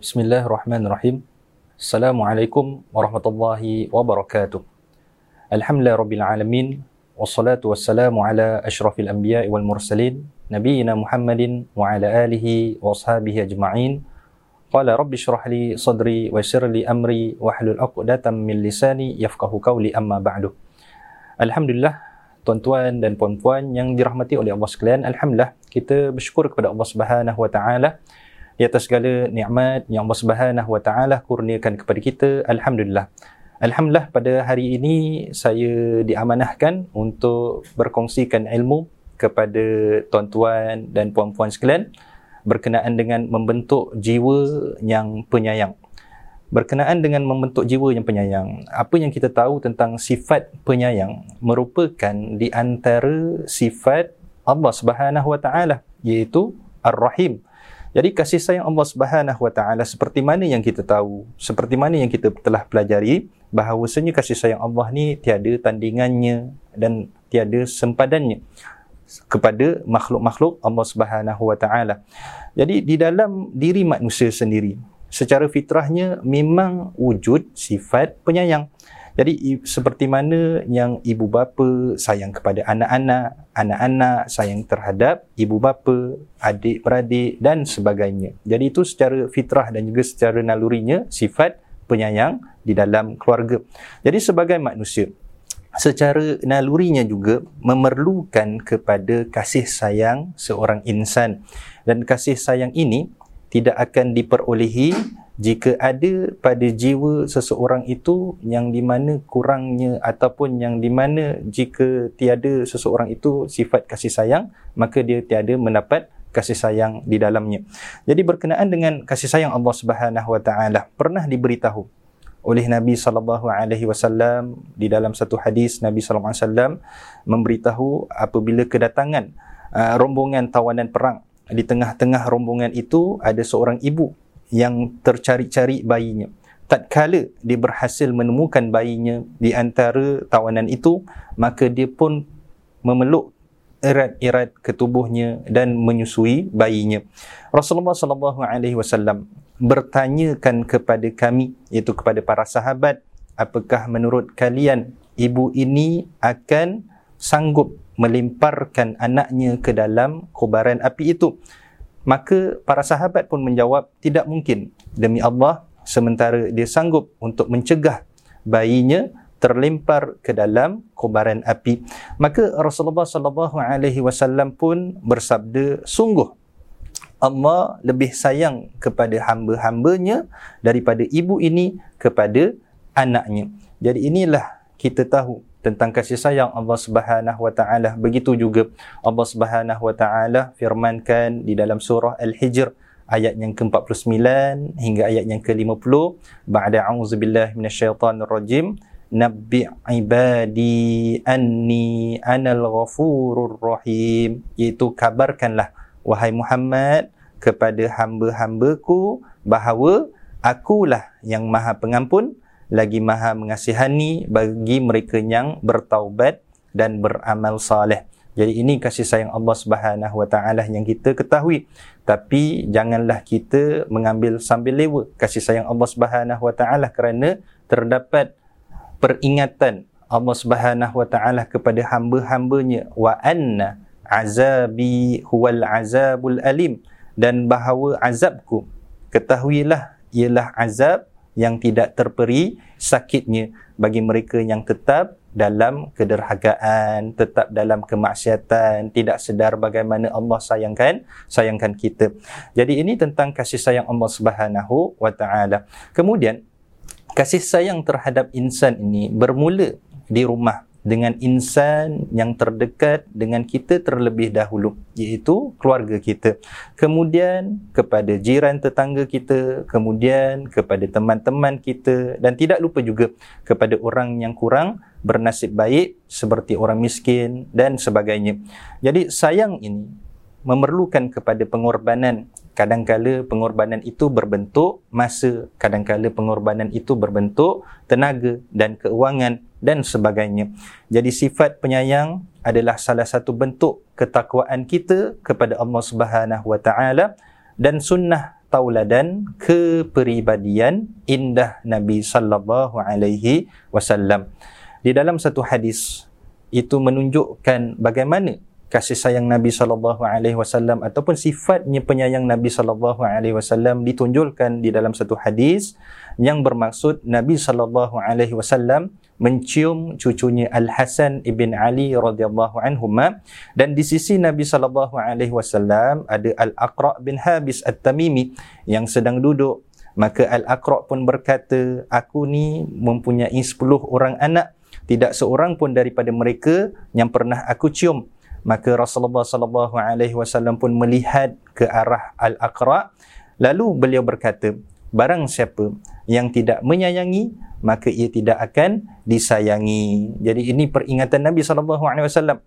Bismillahirrahmanirrahim. Assalamualaikum warahmatullahi wabarakatuh. Alhamdulillah rabbil alamin. Wassalatu wassalamu ala ashrafil anbiya wal mursalin. Nabiina Muhammadin wa ala alihi wa ashabihi ajma'in. Qala rabbi syrah li sadri wa yassir li amri wa hlul 'uqdatam min lisani yafqahu qawli amma ba'du. Alhamdulillah tuan-tuan dan puan-puan yang dirahmati oleh Allah sekalian, alhamdulillah kita bersyukur kepada Allah Subhanahu wa taala di atas segala nikmat yang Allah Subhanahu wa taala kurniakan kepada kita. Alhamdulillah. Alhamdulillah pada hari ini saya diamanahkan untuk berkongsikan ilmu kepada tuan-tuan dan puan-puan sekalian berkenaan dengan membentuk jiwa yang penyayang. Berkenaan dengan membentuk jiwa yang penyayang, apa yang kita tahu tentang sifat penyayang merupakan di antara sifat Allah Subhanahu wa taala iaitu Ar-Rahim. Jadi kasih sayang Allah Subhanahu Wa Taala seperti mana yang kita tahu, seperti mana yang kita telah pelajari bahawasanya kasih sayang Allah ni tiada tandingannya dan tiada sempadannya kepada makhluk-makhluk Allah Subhanahu Wa Taala. Jadi di dalam diri manusia sendiri secara fitrahnya memang wujud sifat penyayang. Jadi seperti mana yang ibu bapa sayang kepada anak-anak, anak-anak sayang terhadap ibu bapa, adik-beradik dan sebagainya. Jadi itu secara fitrah dan juga secara nalurinya sifat penyayang di dalam keluarga. Jadi sebagai manusia, secara nalurinya juga memerlukan kepada kasih sayang seorang insan. Dan kasih sayang ini tidak akan diperolehi jika ada pada jiwa seseorang itu yang di mana kurangnya ataupun yang di mana jika tiada seseorang itu sifat kasih sayang maka dia tiada mendapat kasih sayang di dalamnya. Jadi berkenaan dengan kasih sayang Allah Subhanahu Wa Taala pernah diberitahu oleh Nabi sallallahu alaihi wasallam di dalam satu hadis Nabi sallallahu alaihi wasallam memberitahu apabila kedatangan uh, rombongan tawanan perang di tengah-tengah rombongan itu ada seorang ibu yang tercari-cari bayinya. Tatkala dia berhasil menemukan bayinya di antara tawanan itu, maka dia pun memeluk erat-erat ke tubuhnya dan menyusui bayinya. Rasulullah sallallahu alaihi wasallam bertanyakan kepada kami iaitu kepada para sahabat, apakah menurut kalian ibu ini akan sanggup melemparkan anaknya ke dalam kubaran api itu? Maka para sahabat pun menjawab, tidak mungkin demi Allah sementara dia sanggup untuk mencegah bayinya terlempar ke dalam kubaran api. Maka Rasulullah sallallahu alaihi wasallam pun bersabda, sungguh Allah lebih sayang kepada hamba-hambanya daripada ibu ini kepada anaknya. Jadi inilah kita tahu tentang kasih sayang Allah Subhanahu wa taala. Begitu juga Allah Subhanahu wa taala firmankan di dalam surah Al-Hijr ayat yang ke-49 hingga ayat yang ke-50 ba'da a'udzubillahi minasyaitonir rajim. Nabbi ibadi anni anal ghafurur rahim. Iaitu kabarkanlah wahai Muhammad kepada hamba-hambaku bahawa akulah yang maha pengampun lagi maha mengasihani bagi mereka yang bertaubat dan beramal saleh. Jadi ini kasih sayang Allah Subhanahu Wa Taala yang kita ketahui. Tapi janganlah kita mengambil sambil lewa kasih sayang Allah Subhanahu Wa Taala kerana terdapat peringatan Allah Subhanahu Wa Taala kepada hamba-hambanya wa anna azabi huwal azabul alim dan bahawa azabku ketahuilah ialah azab yang tidak terperi sakitnya bagi mereka yang tetap dalam kederhakaan, tetap dalam kemaksiatan, tidak sedar bagaimana Allah sayangkan sayangkan kita. Jadi ini tentang kasih sayang Allah Subhanahu wa taala. Kemudian kasih sayang terhadap insan ini bermula di rumah dengan insan yang terdekat dengan kita terlebih dahulu iaitu keluarga kita. Kemudian kepada jiran tetangga kita kemudian kepada teman-teman kita dan tidak lupa juga kepada orang yang kurang bernasib baik seperti orang miskin dan sebagainya. Jadi sayang ini memerlukan kepada pengorbanan. Kadangkala pengorbanan itu berbentuk masa kadangkala pengorbanan itu berbentuk tenaga dan keuangan dan sebagainya. Jadi sifat penyayang adalah salah satu bentuk ketakwaan kita kepada Allah Subhanahu Wa Taala dan sunnah tauladan kepribadian indah Nabi sallallahu alaihi wasallam. Di dalam satu hadis itu menunjukkan bagaimana kasih sayang Nabi sallallahu alaihi wasallam ataupun sifatnya penyayang Nabi sallallahu alaihi wasallam ditunjukkan di dalam satu hadis yang bermaksud Nabi sallallahu alaihi wasallam mencium cucunya Al Hasan ibn Ali radhiyallahu anhuma. Dan di sisi Nabi sallallahu alaihi wasallam ada Al Aqra bin Habis At-Tamimi yang sedang duduk. Maka Al Aqra pun berkata aku ni mempunyai 10 orang anak. Tidak seorang pun daripada mereka yang pernah aku cium. Maka Rasulullah sallallahu alaihi wasallam pun melihat ke arah Al-Aqra. Lalu beliau berkata barang siapa yang tidak menyayangi maka ia tidak akan disayangi. Jadi ini peringatan Nabi sallallahu alaihi wasallam.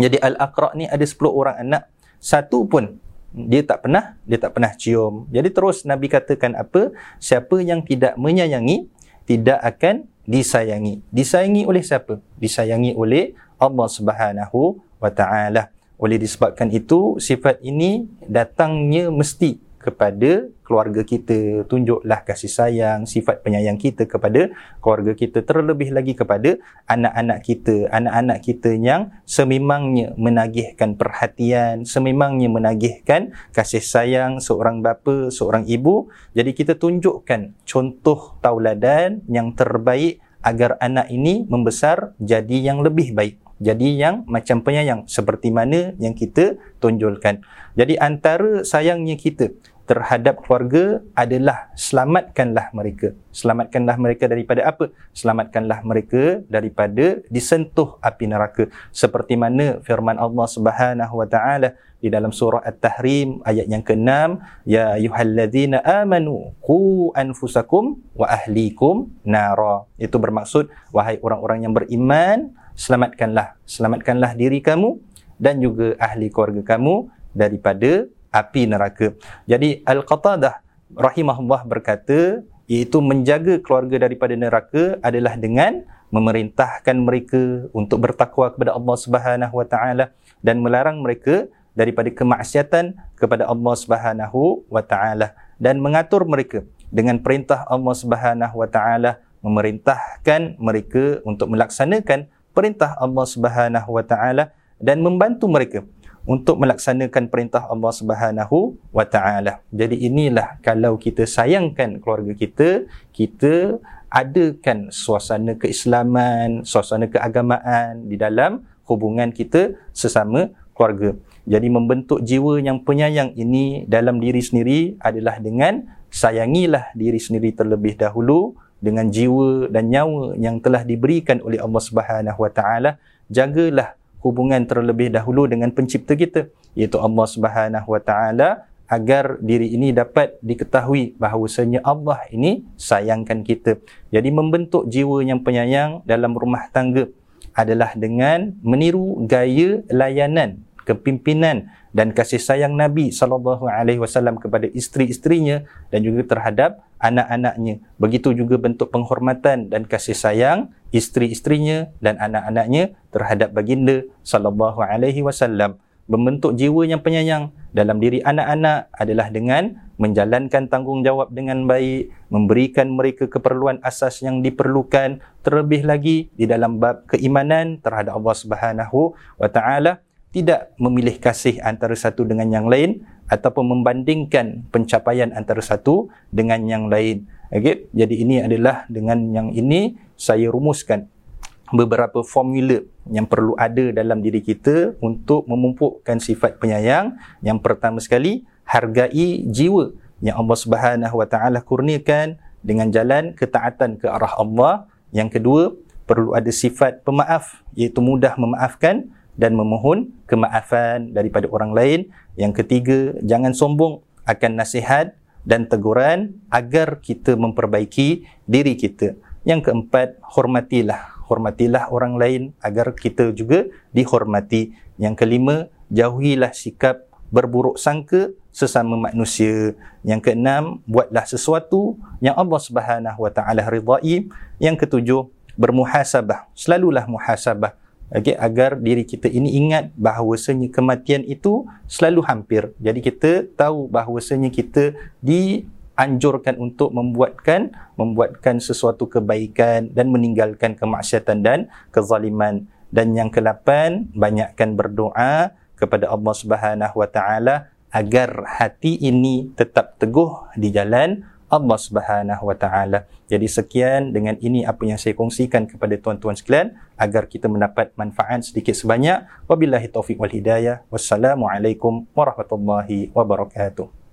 Jadi Al-Aqra ni ada 10 orang anak. Satu pun dia tak pernah dia tak pernah cium. Jadi terus Nabi katakan apa? Siapa yang tidak menyayangi tidak akan disayangi. Disayangi oleh siapa? Disayangi oleh Allah Subhanahu wa taala. Oleh disebabkan itu sifat ini datangnya mesti kepada keluarga kita. Tunjuklah kasih sayang sifat penyayang kita kepada keluarga kita. Terlebih lagi kepada anak-anak kita. Anak-anak kita yang sememangnya menagihkan perhatian sememangnya menagihkan kasih sayang seorang bapa seorang ibu. Jadi kita tunjukkan contoh tauladan yang terbaik agar anak ini membesar jadi yang lebih baik jadi yang macam penyayang. Seperti mana yang kita tunjulkan. Jadi antara sayangnya kita terhadap keluarga adalah selamatkanlah mereka. Selamatkanlah mereka daripada apa? Selamatkanlah mereka daripada disentuh api neraka. Seperti mana firman Allah Subhanahu wa taala di dalam surah At-Tahrim ayat yang ke-6, ya ayyuhalladzina amanu qu anfusakum wa ahlikum nara. Itu bermaksud wahai orang-orang yang beriman, selamatkanlah selamatkanlah diri kamu dan juga ahli keluarga kamu daripada api neraka. Jadi Al-Qatadah rahimahullah berkata iaitu menjaga keluarga daripada neraka adalah dengan memerintahkan mereka untuk bertakwa kepada Allah Subhanahu wa taala dan melarang mereka daripada kemaksiatan kepada Allah Subhanahu wa taala dan mengatur mereka dengan perintah Allah Subhanahu wa taala memerintahkan mereka untuk melaksanakan perintah Allah Subhanahu wa taala dan membantu mereka untuk melaksanakan perintah Allah Subhanahu wa taala. Jadi inilah kalau kita sayangkan keluarga kita, kita adakan suasana keislaman, suasana keagamaan di dalam hubungan kita sesama keluarga. Jadi membentuk jiwa yang penyayang ini dalam diri sendiri adalah dengan sayangilah diri sendiri terlebih dahulu dengan jiwa dan nyawa yang telah diberikan oleh Allah Subhanahu Wa Taala jagalah hubungan terlebih dahulu dengan pencipta kita iaitu Allah Subhanahu Wa Taala agar diri ini dapat diketahui bahawasanya Allah ini sayangkan kita. Jadi membentuk jiwa yang penyayang dalam rumah tangga adalah dengan meniru gaya layanan kepimpinan dan kasih sayang Nabi sallallahu alaihi wasallam kepada isteri-isterinya dan juga terhadap anak-anaknya. Begitu juga bentuk penghormatan dan kasih sayang isteri-isterinya dan anak-anaknya terhadap baginda sallallahu alaihi wasallam. Membentuk jiwa yang penyayang dalam diri anak-anak adalah dengan menjalankan tanggungjawab dengan baik, memberikan mereka keperluan asas yang diperlukan, terlebih lagi di dalam bab keimanan terhadap Allah Subhanahu wa taala tidak memilih kasih antara satu dengan yang lain ataupun membandingkan pencapaian antara satu dengan yang lain. Okay? Jadi ini adalah dengan yang ini saya rumuskan beberapa formula yang perlu ada dalam diri kita untuk memupukkan sifat penyayang. Yang pertama sekali, hargai jiwa yang Allah Subhanahu Wa Taala kurniakan dengan jalan ketaatan ke arah Allah. Yang kedua, perlu ada sifat pemaaf iaitu mudah memaafkan dan memohon kemaafan daripada orang lain. Yang ketiga, jangan sombong akan nasihat dan teguran agar kita memperbaiki diri kita. Yang keempat, hormatilah. Hormatilah orang lain agar kita juga dihormati. Yang kelima, jauhilah sikap berburuk sangka sesama manusia. Yang keenam, buatlah sesuatu yang Allah Subhanahu Wa Taala ridai. Yang ketujuh, bermuhasabah. Selalulah muhasabah okay, agar diri kita ini ingat bahawasanya kematian itu selalu hampir. Jadi kita tahu bahawasanya kita dianjurkan untuk membuatkan membuatkan sesuatu kebaikan dan meninggalkan kemaksiatan dan kezaliman. Dan yang kelapan, banyakkan berdoa kepada Allah Subhanahu Wa Taala agar hati ini tetap teguh di jalan Allah Subhanahu Wa Taala. Jadi sekian dengan ini apa yang saya kongsikan kepada tuan-tuan sekalian agar kita mendapat manfaat sedikit sebanyak. Wabillahi taufik wal hidayah. Wassalamualaikum warahmatullahi wabarakatuh.